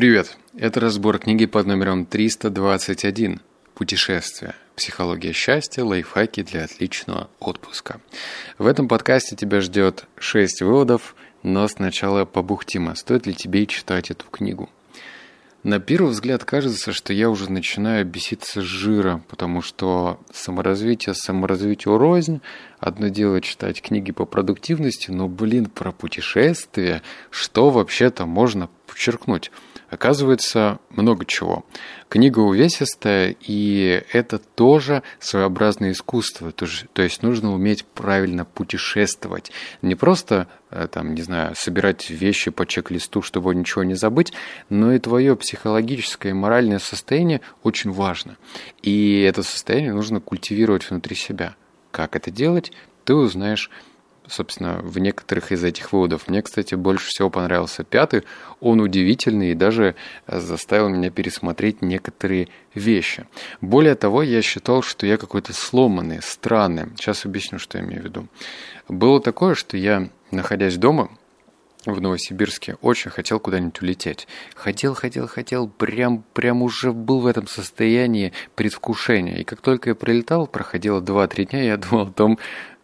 Привет! Это разбор книги под номером 321 «Путешествие. Психология счастья. Лайфхаки для отличного отпуска». В этом подкасте тебя ждет 6 выводов, но сначала побухтим, а стоит ли тебе читать эту книгу. На первый взгляд кажется, что я уже начинаю беситься с жира, потому что саморазвитие, саморазвитие рознь. Одно дело читать книги по продуктивности, но, блин, про путешествия, что вообще-то можно подчеркнуть? Оказывается, много чего. Книга увесистая, и это тоже своеобразное искусство. То есть нужно уметь правильно путешествовать. Не просто, э, там, не знаю, собирать вещи по чек-листу, чтобы ничего не забыть, но и твое психологическое и моральное состояние очень важно. И это состояние нужно культивировать внутри себя. Как это делать, ты узнаешь собственно, в некоторых из этих выводов. Мне, кстати, больше всего понравился пятый. Он удивительный и даже заставил меня пересмотреть некоторые вещи. Более того, я считал, что я какой-то сломанный, странный. Сейчас объясню, что я имею в виду. Было такое, что я, находясь дома, в Новосибирске, очень хотел куда-нибудь улететь. Хотел, хотел, хотел, прям, прям уже был в этом состоянии предвкушения. И как только я прилетал, проходило 2-3 дня, я думал о том,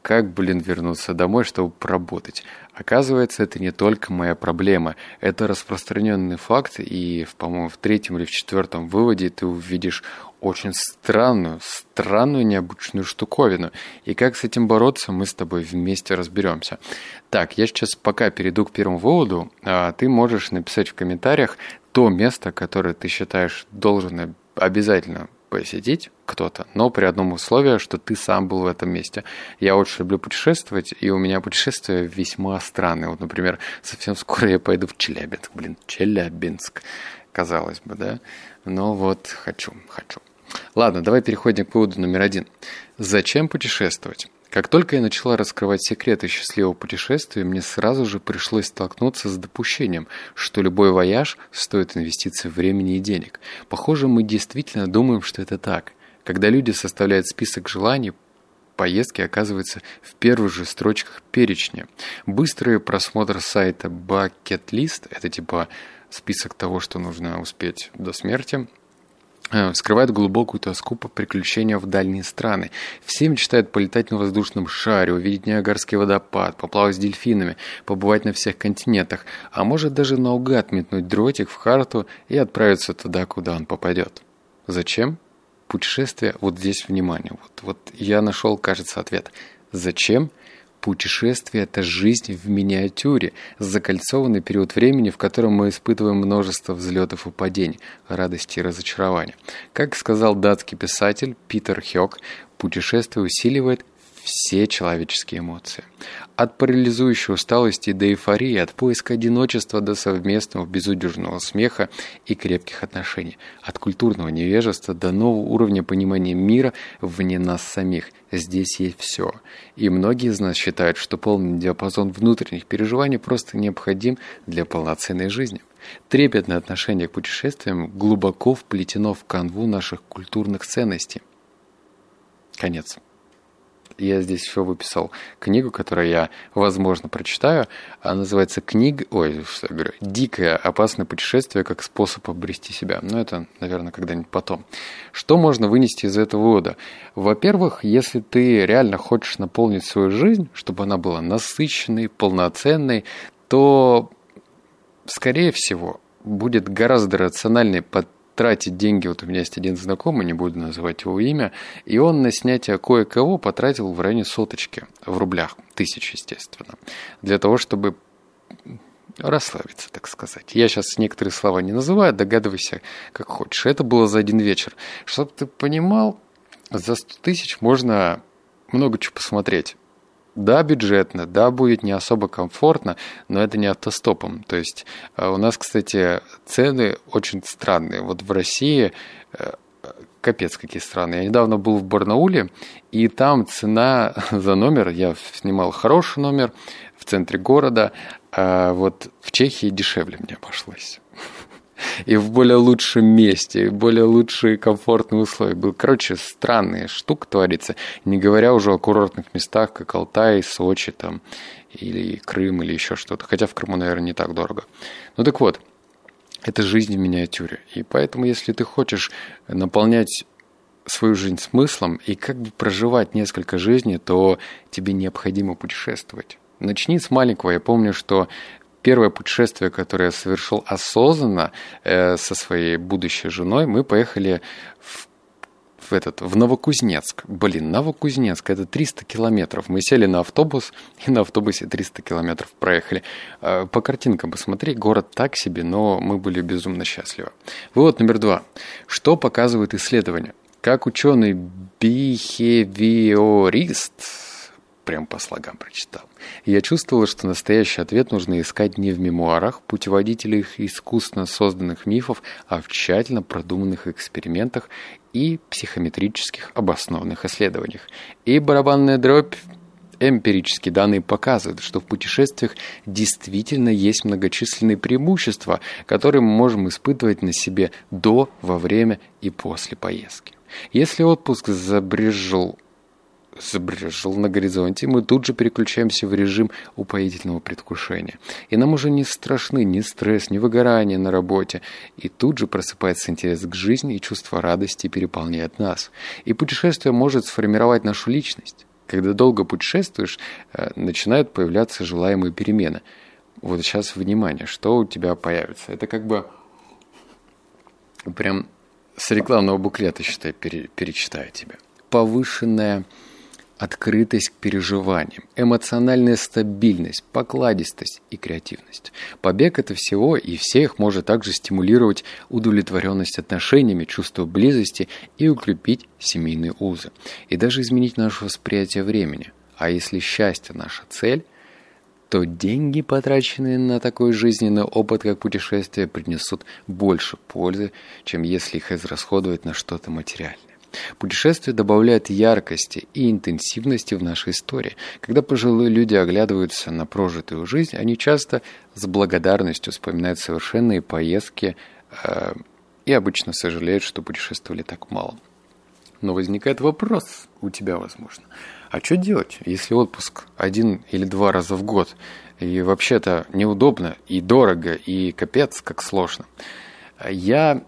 как, блин, вернуться домой, чтобы поработать? Оказывается, это не только моя проблема. Это распространенный факт, и, по-моему, в третьем или в четвертом выводе ты увидишь очень странную, странную необычную штуковину. И как с этим бороться, мы с тобой вместе разберемся. Так, я сейчас пока перейду к первому выводу, а ты можешь написать в комментариях то место, которое ты считаешь должен обязательно посетить кто-то, но при одном условии, что ты сам был в этом месте. Я очень люблю путешествовать, и у меня путешествия весьма странные. Вот, например, совсем скоро я пойду в Челябинск. Блин, Челябинск, казалось бы, да? Но вот хочу, хочу. Ладно, давай переходим к поводу номер один. Зачем путешествовать? Как только я начала раскрывать секреты счастливого путешествия, мне сразу же пришлось столкнуться с допущением, что любой вояж стоит инвестиции времени и денег. Похоже, мы действительно думаем, что это так. Когда люди составляют список желаний, поездки оказываются в первых же строчках перечня. Быстрый просмотр сайта Bucket List – это типа список того, что нужно успеть до смерти – скрывает глубокую тоску по приключениям в дальние страны. Все мечтают полетать на воздушном шаре, увидеть Ниагарский водопад, поплавать с дельфинами, побывать на всех континентах, а может даже наугад метнуть дротик в карту и отправиться туда, куда он попадет. Зачем? Путешествие, вот здесь внимание. Вот, вот я нашел, кажется, ответ. Зачем? Путешествие – это жизнь в миниатюре, закольцованный период времени, в котором мы испытываем множество взлетов и падений, радости и разочарования. Как сказал датский писатель Питер Хёк, путешествие усиливает все человеческие эмоции. От парализующей усталости до эйфории, от поиска одиночества до совместного безудержного смеха и крепких отношений, от культурного невежества до нового уровня понимания мира вне нас самих. Здесь есть все. И многие из нас считают, что полный диапазон внутренних переживаний просто необходим для полноценной жизни. Трепетное отношение к путешествиям глубоко вплетено в канву наших культурных ценностей. Конец я здесь еще выписал книгу, которую я, возможно, прочитаю. Она называется «Книга...» Ой, что я говорю? «Дикое опасное путешествие как способ обрести себя». Но это, наверное, когда-нибудь потом. Что можно вынести из этого вывода? Во-первых, если ты реально хочешь наполнить свою жизнь, чтобы она была насыщенной, полноценной, то, скорее всего, будет гораздо рациональнее тратить деньги, вот у меня есть один знакомый, не буду называть его имя, и он на снятие кое-кого потратил в районе соточки, в рублях, тысяч, естественно, для того, чтобы расслабиться, так сказать. Я сейчас некоторые слова не называю, догадывайся, как хочешь. Это было за один вечер. Чтобы ты понимал, за 100 тысяч можно много чего посмотреть. Да, бюджетно, да, будет не особо комфортно, но это не автостопом. То есть э, у нас, кстати, цены очень странные. Вот в России э, капец какие странные. Я недавно был в Барнауле, и там цена за номер, я снимал хороший номер в центре города, а вот в Чехии дешевле мне обошлось и в более лучшем месте, и более лучшие комфортные условия. Был, короче, странная штука творится, не говоря уже о курортных местах, как Алтай, Сочи там, или Крым, или еще что-то. Хотя в Крыму, наверное, не так дорого. Ну так вот, это жизнь в миниатюре. И поэтому, если ты хочешь наполнять свою жизнь смыслом и как бы проживать несколько жизней, то тебе необходимо путешествовать. Начни с маленького. Я помню, что первое путешествие, которое я совершил осознанно э, со своей будущей женой, мы поехали в в этот, в Новокузнецк. Блин, Новокузнецк, это 300 километров. Мы сели на автобус и на автобусе 300 километров проехали. Э, по картинкам посмотри, город так себе, но мы были безумно счастливы. Вывод номер два. Что показывают исследования? Как ученый-бихевиорист прям по слогам прочитал. Я чувствовала, что настоящий ответ нужно искать не в мемуарах, путеводителях искусственно созданных мифов, а в тщательно продуманных экспериментах и психометрических обоснованных исследованиях. И барабанная дробь Эмпирические данные показывают, что в путешествиях действительно есть многочисленные преимущества, которые мы можем испытывать на себе до, во время и после поездки. Если отпуск забрежил забрежил на горизонте, мы тут же переключаемся в режим упоительного предвкушения. И нам уже не страшны ни стресс, ни выгорание на работе. И тут же просыпается интерес к жизни, и чувство радости переполняет нас. И путешествие может сформировать нашу личность. Когда долго путешествуешь, э, начинают появляться желаемые перемены. Вот сейчас внимание, что у тебя появится. Это как бы прям с рекламного буклета, считай, перечитаю тебе. Повышенная открытость к переживаниям, эмоциональная стабильность, покладистость и креативность. Побег это всего и всех может также стимулировать удовлетворенность отношениями, чувство близости и укрепить семейные узы. И даже изменить наше восприятие времени. А если счастье наша цель, то деньги, потраченные на такой жизненный опыт, как путешествие, принесут больше пользы, чем если их израсходовать на что-то материальное. Путешествие добавляет яркости и интенсивности в нашей истории. Когда пожилые люди оглядываются на прожитую жизнь, они часто с благодарностью вспоминают совершенные поездки э, и обычно сожалеют, что путешествовали так мало. Но возникает вопрос у тебя, возможно. А что делать, если отпуск один или два раза в год? И вообще-то неудобно, и дорого, и капец, как сложно. Я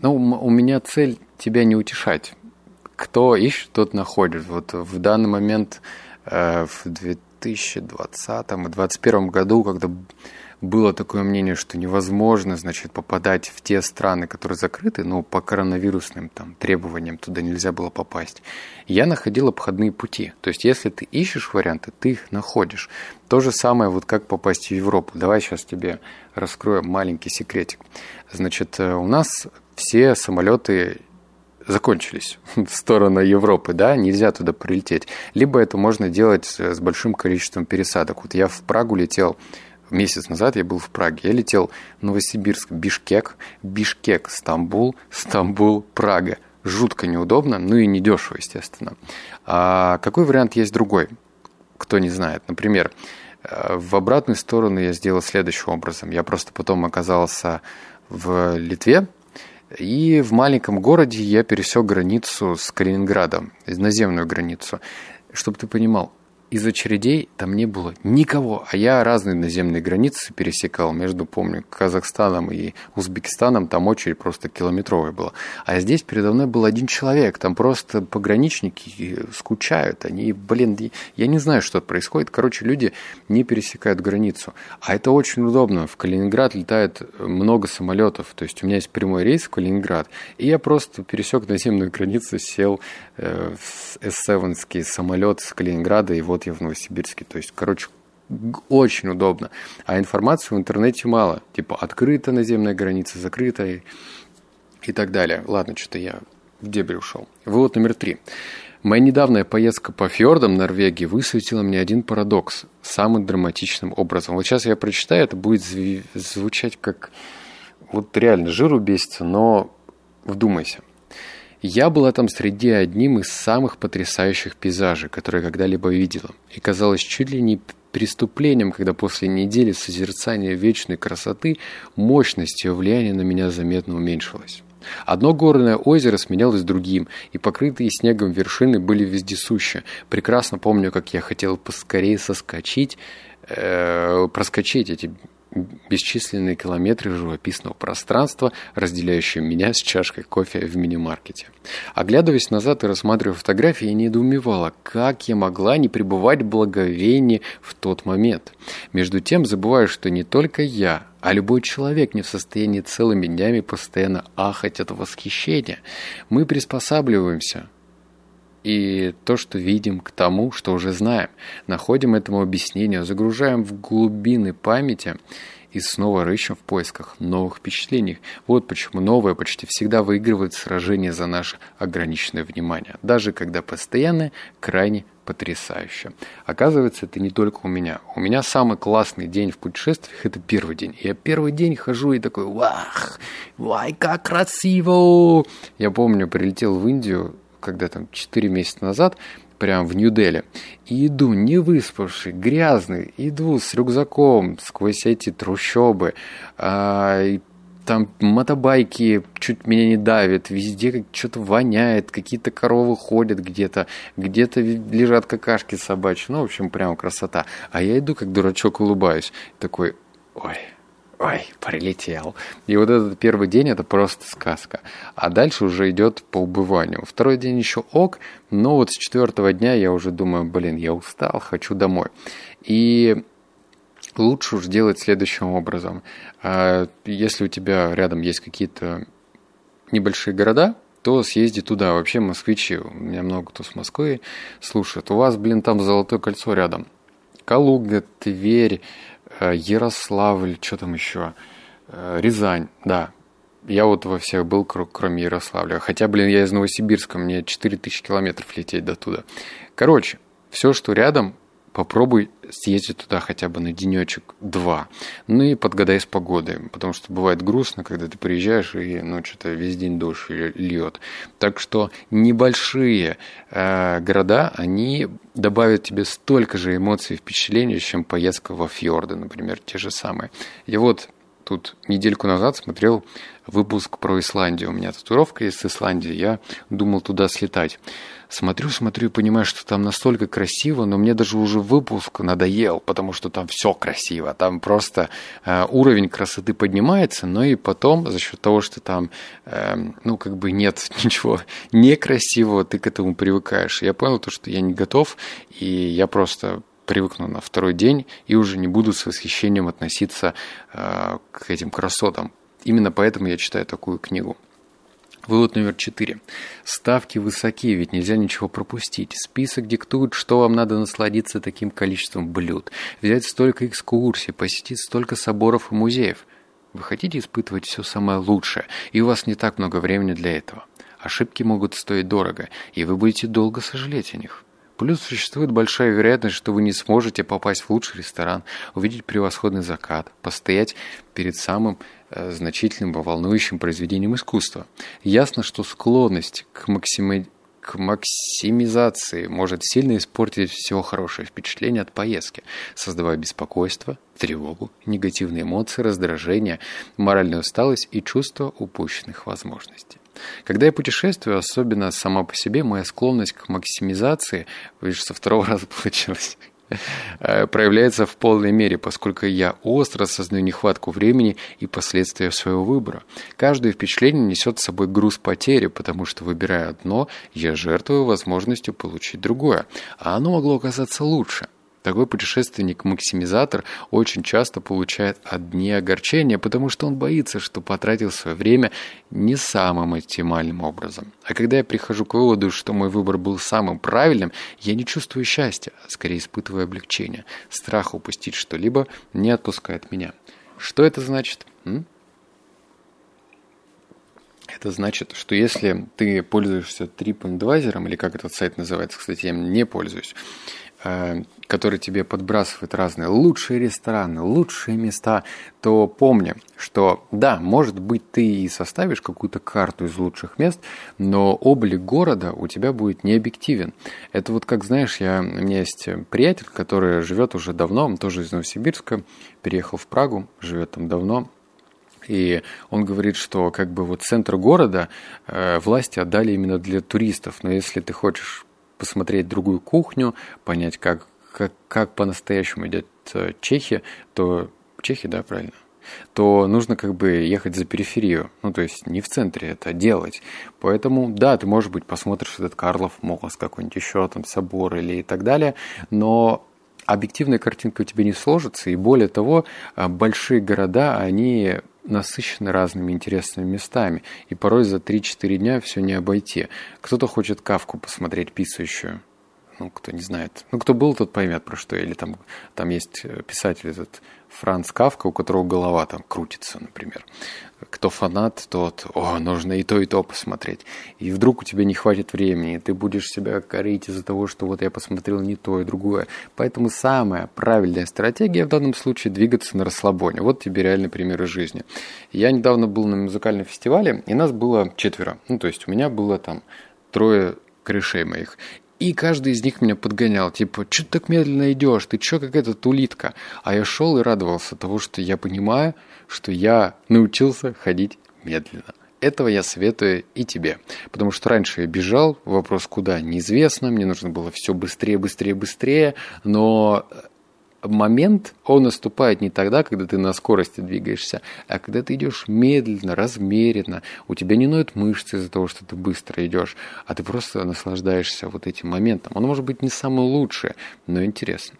ну, у меня цель тебя не утешать. Кто ищет, тот находит. Вот в данный момент э, в 2020 и 2021 году, когда было такое мнение, что невозможно, значит, попадать в те страны, которые закрыты, но по коронавирусным там требованиям туда нельзя было попасть. Я находил обходные пути. То есть, если ты ищешь варианты, ты их находишь. То же самое, вот как попасть в Европу. Давай сейчас тебе раскрою маленький секретик. Значит, э, у нас все самолеты закончились в сторону Европы, да, нельзя туда прилететь. Либо это можно делать с большим количеством пересадок. Вот я в Прагу летел месяц назад я был в Праге. Я летел Новосибирск, Бишкек, Бишкек, Стамбул, Стамбул, Прага. Жутко неудобно, ну и недешево, естественно. А какой вариант есть другой? Кто не знает. Например, э, в обратную сторону я сделал следующим образом. Я просто потом оказался в Литве, и в маленьком городе я пересек границу с Калининградом, наземную границу. Чтобы ты понимал, из очередей там не было никого, а я разные наземные границы пересекал между, помню, Казахстаном и Узбекистаном, там очередь просто километровая была. А здесь передо мной был один человек, там просто пограничники скучают, они, блин, я не знаю, что происходит, короче, люди не пересекают границу. А это очень удобно, в Калининград летает много самолетов, то есть у меня есть прямой рейс в Калининград, и я просто пересек наземную границу, сел э, в S7 самолет с Калининграда, и вот вот я в Новосибирске. То есть, короче, очень удобно. А информации в интернете мало. Типа, открыта наземная граница, закрыта и, и так далее. Ладно, что-то я в дебри ушел. Вывод номер три. Моя недавняя поездка по фьордам Норвегии высветила мне один парадокс самым драматичным образом. Вот сейчас я прочитаю, это будет звучать как... Вот реально жиру бесится, но вдумайся – я была там среди одним из самых потрясающих пейзажей, которые когда-либо видела. И казалось чуть ли не преступлением, когда после недели созерцания вечной красоты мощность ее влияния на меня заметно уменьшилась. Одно горное озеро сменялось другим, и покрытые снегом вершины были вездесущи. Прекрасно помню, как я хотел поскорее соскочить, э, проскочить эти бесчисленные километры живописного пространства, разделяющие меня с чашкой кофе в мини-маркете. Оглядываясь назад и рассматривая фотографии, я недоумевала, как я могла не пребывать в благовении в тот момент. Между тем, забываю, что не только я, а любой человек не в состоянии целыми днями постоянно ахать от восхищения. Мы приспосабливаемся, и то, что видим, к тому, что уже знаем. Находим этому объяснение, загружаем в глубины памяти и снова рыщем в поисках новых впечатлений. Вот почему новое почти всегда выигрывает сражение за наше ограниченное внимание, даже когда постоянное крайне потрясающе. Оказывается, это не только у меня. У меня самый классный день в путешествиях – это первый день. Я первый день хожу и такой, вах, вай, как красиво! Я помню, прилетел в Индию когда там 4 месяца назад, прям в Нью-Дели, и иду не выспавший, грязный, иду с рюкзаком сквозь эти трущобы, а, и там мотобайки чуть меня не давят, везде как что-то воняет, какие-то коровы ходят где-то, где-то лежат какашки собачьи, ну, в общем, прям красота. А я иду как дурачок улыбаюсь, такой, ой, ой, прилетел. И вот этот первый день это просто сказка. А дальше уже идет по убыванию. Второй день еще ок, но вот с четвертого дня я уже думаю, блин, я устал, хочу домой. И лучше уж делать следующим образом. А, если у тебя рядом есть какие-то небольшие города, то съезди туда. Вообще москвичи, у меня много кто с Москвы слушает. У вас, блин, там Золотое кольцо рядом. Калуга, Тверь, Ярославль, что там еще? Э, Рязань, да. Я вот во всех был, кроме Ярославля. Хотя, блин, я из Новосибирска, мне 4000 километров лететь до туда. Короче, все, что рядом, попробуй съездить туда хотя бы на денечек два. Ну и подгадай с погодой, потому что бывает грустно, когда ты приезжаешь и ну что-то весь день дождь льет. Так что небольшие э, города, они добавят тебе столько же эмоций и впечатлений, чем поездка во фьорды, например, те же самые. И вот тут недельку назад смотрел выпуск про Исландию. У меня татуировка с Исландии, я думал туда слетать. Смотрю, смотрю и понимаю, что там настолько красиво, но мне даже уже выпуск надоел, потому что там все красиво. Там просто э, уровень красоты поднимается, но и потом за счет того, что там, э, ну, как бы нет ничего некрасивого, ты к этому привыкаешь. Я понял то, что я не готов, и я просто привыкну на второй день и уже не буду с восхищением относиться э, к этим красотам. Именно поэтому я читаю такую книгу. Вывод номер четыре. Ставки высоки, ведь нельзя ничего пропустить. Список диктует, что вам надо насладиться таким количеством блюд. Взять столько экскурсий, посетить столько соборов и музеев. Вы хотите испытывать все самое лучшее, и у вас не так много времени для этого. Ошибки могут стоить дорого, и вы будете долго сожалеть о них. Плюс существует большая вероятность, что вы не сможете попасть в лучший ресторан, увидеть превосходный закат, постоять перед самым Э, значительным волнующим произведением искусства. Ясно, что склонность к, максими... к максимизации может сильно испортить все хорошее впечатление от поездки, создавая беспокойство, тревогу, негативные эмоции, раздражение, моральную усталость и чувство упущенных возможностей. Когда я путешествую, особенно сама по себе, моя склонность к максимизации, видишь, со второго раза получилось, Э, проявляется в полной мере, поскольку я остро осознаю нехватку времени и последствия своего выбора. Каждое впечатление несет с собой груз потери, потому что, выбирая одно, я жертвую возможностью получить другое, а оно могло оказаться лучше – такой путешественник-максимизатор очень часто получает одни огорчения, потому что он боится, что потратил свое время не самым оптимальным образом. А когда я прихожу к выводу, что мой выбор был самым правильным, я не чувствую счастья, а скорее испытываю облегчение. Страх упустить что-либо не отпускает меня. Что это значит? М? Это значит, что если ты пользуешься TripAdvisor, или как этот сайт называется, кстати, я не пользуюсь, который тебе подбрасывает разные лучшие рестораны, лучшие места, то помни, что да, может быть, ты и составишь какую-то карту из лучших мест, но облик города у тебя будет не объективен. Это вот как, знаешь, я, у меня есть приятель, который живет уже давно, он тоже из Новосибирска, переехал в Прагу, живет там давно, и он говорит, что как бы вот центр города э, власти отдали именно для туристов. Но если ты хочешь посмотреть другую кухню, понять, как, как, как по-настоящему едят э, чехи, то в Чехии, да, правильно? то нужно как бы ехать за периферию. Ну, то есть не в центре это делать. Поэтому, да, ты, может быть, посмотришь этот Карлов мост, какой-нибудь еще там собор или и так далее, но объективная картинка у тебя не сложится, и более того, а, большие города, они насыщены разными интересными местами, и порой за 3-4 дня все не обойти. Кто-то хочет кавку посмотреть писающую, ну, кто не знает. Ну, кто был, тот поймет, про что. Или там, там есть э, писатель этот Франц Кавка, у которого голова там крутится, например. Кто фанат, тот, о, нужно и то, и то посмотреть. И вдруг у тебя не хватит времени, и ты будешь себя корить из-за того, что вот я посмотрел не то и другое. Поэтому самая правильная стратегия в данном случае двигаться на расслабоне. Вот тебе реальный пример из жизни. Я недавно был на музыкальном фестивале, и нас было четверо. Ну, то есть у меня было там трое корешей моих. И каждый из них меня подгонял, типа, что ты так медленно идешь, ты что, как эта улитка? А я шел и радовался того, что я понимаю, что я научился ходить медленно. Этого я советую и тебе. Потому что раньше я бежал, вопрос куда неизвестно, мне нужно было все быстрее, быстрее, быстрее, но момент, он наступает не тогда, когда ты на скорости двигаешься, а когда ты идешь медленно, размеренно, у тебя не ноют мышцы из-за того, что ты быстро идешь, а ты просто наслаждаешься вот этим моментом. Он может быть не самый лучший, но интересный.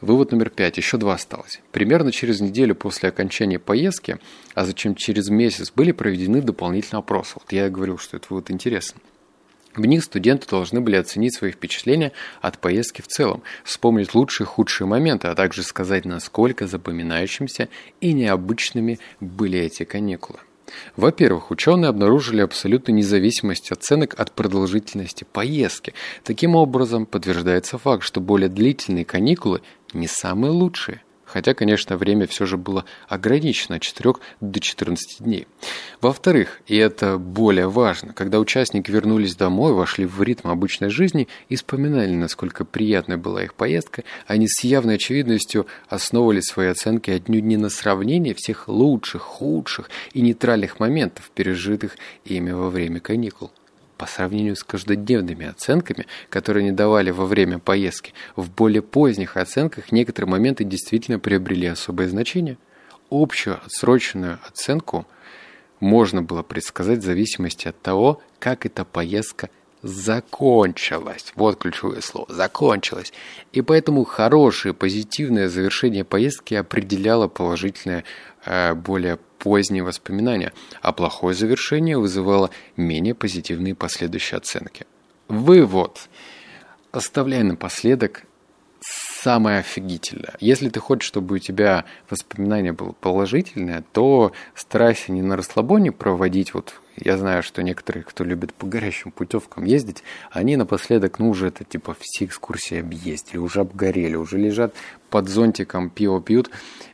Вывод номер пять. Еще два осталось. Примерно через неделю после окончания поездки, а зачем через месяц, были проведены дополнительные опросы. Вот я говорил, что это вот интересно. В них студенты должны были оценить свои впечатления от поездки в целом, вспомнить лучшие и худшие моменты, а также сказать, насколько запоминающимися и необычными были эти каникулы. Во-первых, ученые обнаружили абсолютную независимость оценок от продолжительности поездки. Таким образом, подтверждается факт, что более длительные каникулы не самые лучшие – хотя, конечно, время все же было ограничено от 4 до 14 дней. Во-вторых, и это более важно, когда участники вернулись домой, вошли в ритм обычной жизни и вспоминали, насколько приятной была их поездка, они с явной очевидностью основывали свои оценки отнюдь не на сравнении всех лучших, худших и нейтральных моментов, пережитых ими во время каникул по сравнению с каждодневными оценками, которые они давали во время поездки, в более поздних оценках некоторые моменты действительно приобрели особое значение. Общую отсроченную оценку можно было предсказать в зависимости от того, как эта поездка закончилась. Вот ключевое слово. Закончилась. И поэтому хорошее, позитивное завершение поездки определяло положительное, э, более поздние воспоминания, а плохое завершение вызывало менее позитивные последующие оценки. Вывод. Оставляй напоследок самое офигительное. Если ты хочешь, чтобы у тебя воспоминание было положительное, то старайся не на расслабоне проводить. Вот я знаю, что некоторые, кто любит по горящим путевкам ездить, они напоследок, ну, уже это типа все экскурсии объездили, уже обгорели, уже лежат под зонтиком, пиво пьют.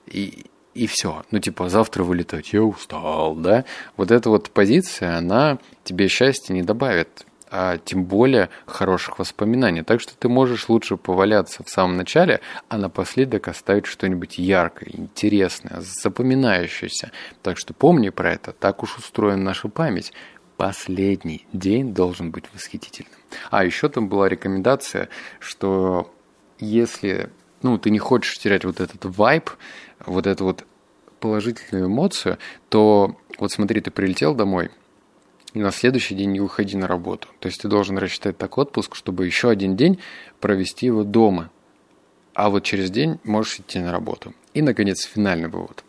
И, и все. Ну, типа, завтра вылетать, я устал, да? Вот эта вот позиция, она тебе счастья не добавит, а тем более хороших воспоминаний. Так что ты можешь лучше поваляться в самом начале, а напоследок оставить что-нибудь яркое, интересное, запоминающееся. Так что помни про это, так уж устроена наша память. Последний день должен быть восхитительным. А еще там была рекомендация, что если ну, ты не хочешь терять вот этот вайб, вот эту вот положительную эмоцию, то вот смотри, ты прилетел домой, и на следующий день не выходи на работу. То есть ты должен рассчитать так отпуск, чтобы еще один день провести его дома. А вот через день можешь идти на работу. И, наконец, финальный вывод.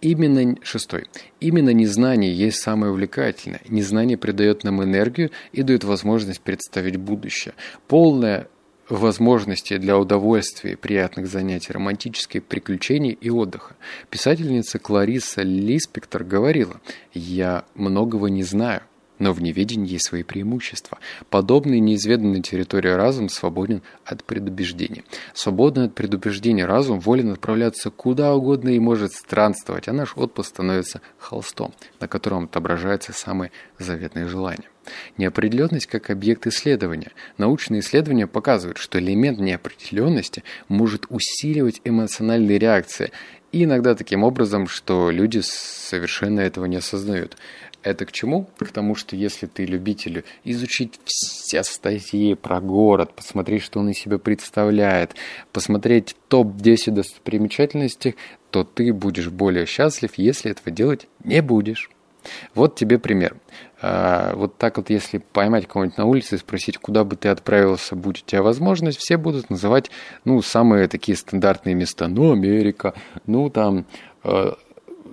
Именно шестой. Именно незнание есть самое увлекательное. Незнание придает нам энергию и дает возможность представить будущее. Полное возможности для удовольствия, приятных занятий, романтических приключений и отдыха. Писательница Клариса Лиспектор говорила «Я многого не знаю, но в неведении есть свои преимущества. Подобный неизведанной территории разум свободен от предубеждений. Свободный от предубеждений разум волен отправляться куда угодно и может странствовать, а наш отпуск становится холстом, на котором отображаются самые заветные желания. Неопределенность как объект исследования. Научные исследования показывают, что элемент неопределенности может усиливать эмоциональные реакции, и иногда таким образом, что люди совершенно этого не осознают. Это к чему? К тому, что если ты любитель изучить все статьи про город, посмотреть, что он из себя представляет, посмотреть топ-10 достопримечательностей, то ты будешь более счастлив, если этого делать не будешь. Вот тебе пример. А, вот так вот, если поймать кого-нибудь на улице и спросить, куда бы ты отправился, будь у тебя возможность, все будут называть, ну, самые такие стандартные места. Ну, Америка, ну, там, э,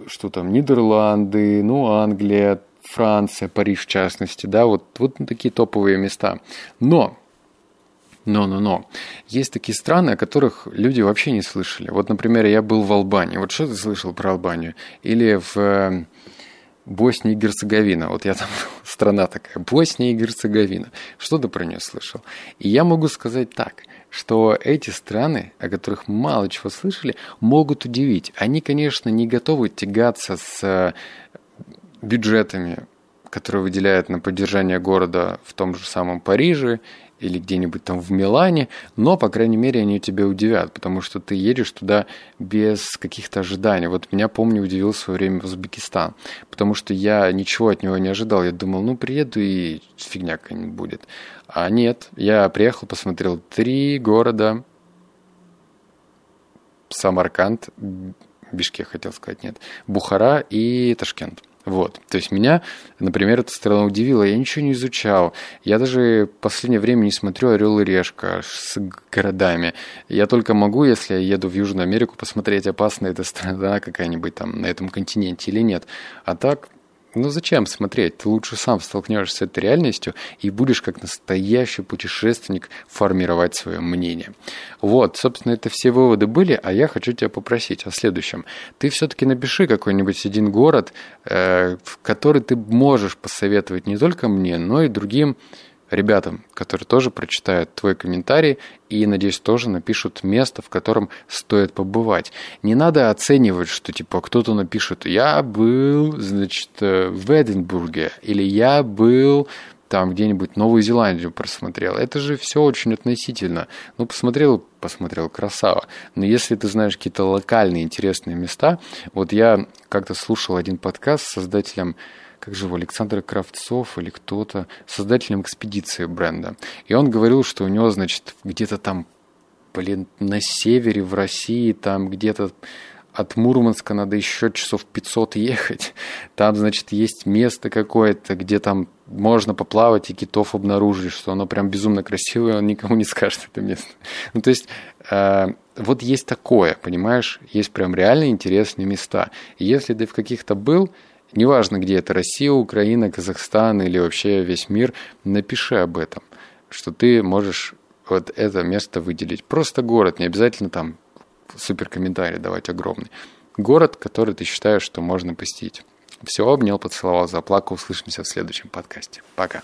что там, Нидерланды, ну, Англия, Франция, Париж в частности, да, вот, вот такие топовые места. Но но, но, но. Есть такие страны, о которых люди вообще не слышали. Вот, например, я был в Албании. Вот что ты слышал про Албанию? Или в э, Боснии и Герцеговина. Вот я там, страна такая, Босния и Герцеговина. Что ты про нее слышал? И я могу сказать так, что эти страны, о которых мало чего слышали, могут удивить. Они, конечно, не готовы тягаться с э, бюджетами, которые выделяют на поддержание города в том же самом Париже или где-нибудь там в Милане, но, по крайней мере, они тебя удивят, потому что ты едешь туда без каких-то ожиданий. Вот меня, помню, удивил в свое время в Узбекистан, потому что я ничего от него не ожидал. Я думал, ну, приеду и фигня какая-нибудь будет. А нет, я приехал, посмотрел три города, Самарканд, Бишкек хотел сказать, нет, Бухара и Ташкент. Вот. То есть меня, например, эта страна удивила. Я ничего не изучал. Я даже в последнее время не смотрю «Орел и решка» с городами. Я только могу, если я еду в Южную Америку, посмотреть, опасна эта страна какая-нибудь там на этом континенте или нет. А так, ну зачем смотреть? Ты лучше сам столкнешься с этой реальностью и будешь как настоящий путешественник формировать свое мнение. Вот, собственно, это все выводы были, а я хочу тебя попросить о следующем. Ты все-таки напиши какой-нибудь один город, э, в который ты можешь посоветовать не только мне, но и другим ребятам, которые тоже прочитают твой комментарий и, надеюсь, тоже напишут место, в котором стоит побывать. Не надо оценивать, что типа кто-то напишет «Я был, значит, э, в Эдинбурге» или «Я был там где-нибудь Новую Зеландию просмотрел. Это же все очень относительно. Ну, посмотрел, посмотрел, красава. Но если ты знаешь какие-то локальные интересные места, вот я как-то слушал один подкаст с создателем как же его, Александр Кравцов или кто-то, создателем экспедиции бренда. И он говорил, что у него, значит, где-то там, блин, на севере в России, там где-то от Мурманска надо еще часов 500 ехать. Там, значит, есть место какое-то, где там можно поплавать и китов обнаружить, что оно прям безумно красивое, он никому не скажет это место. Ну, то есть, э, вот есть такое, понимаешь? Есть прям реально интересные места. И если ты в каких-то был, неважно где это, Россия, Украина, Казахстан или вообще весь мир, напиши об этом, что ты можешь вот это место выделить. Просто город, не обязательно там супер комментарий давать огромный. Город, который ты считаешь, что можно посетить. Все, обнял, поцеловал, заплакал. Услышимся в следующем подкасте. Пока.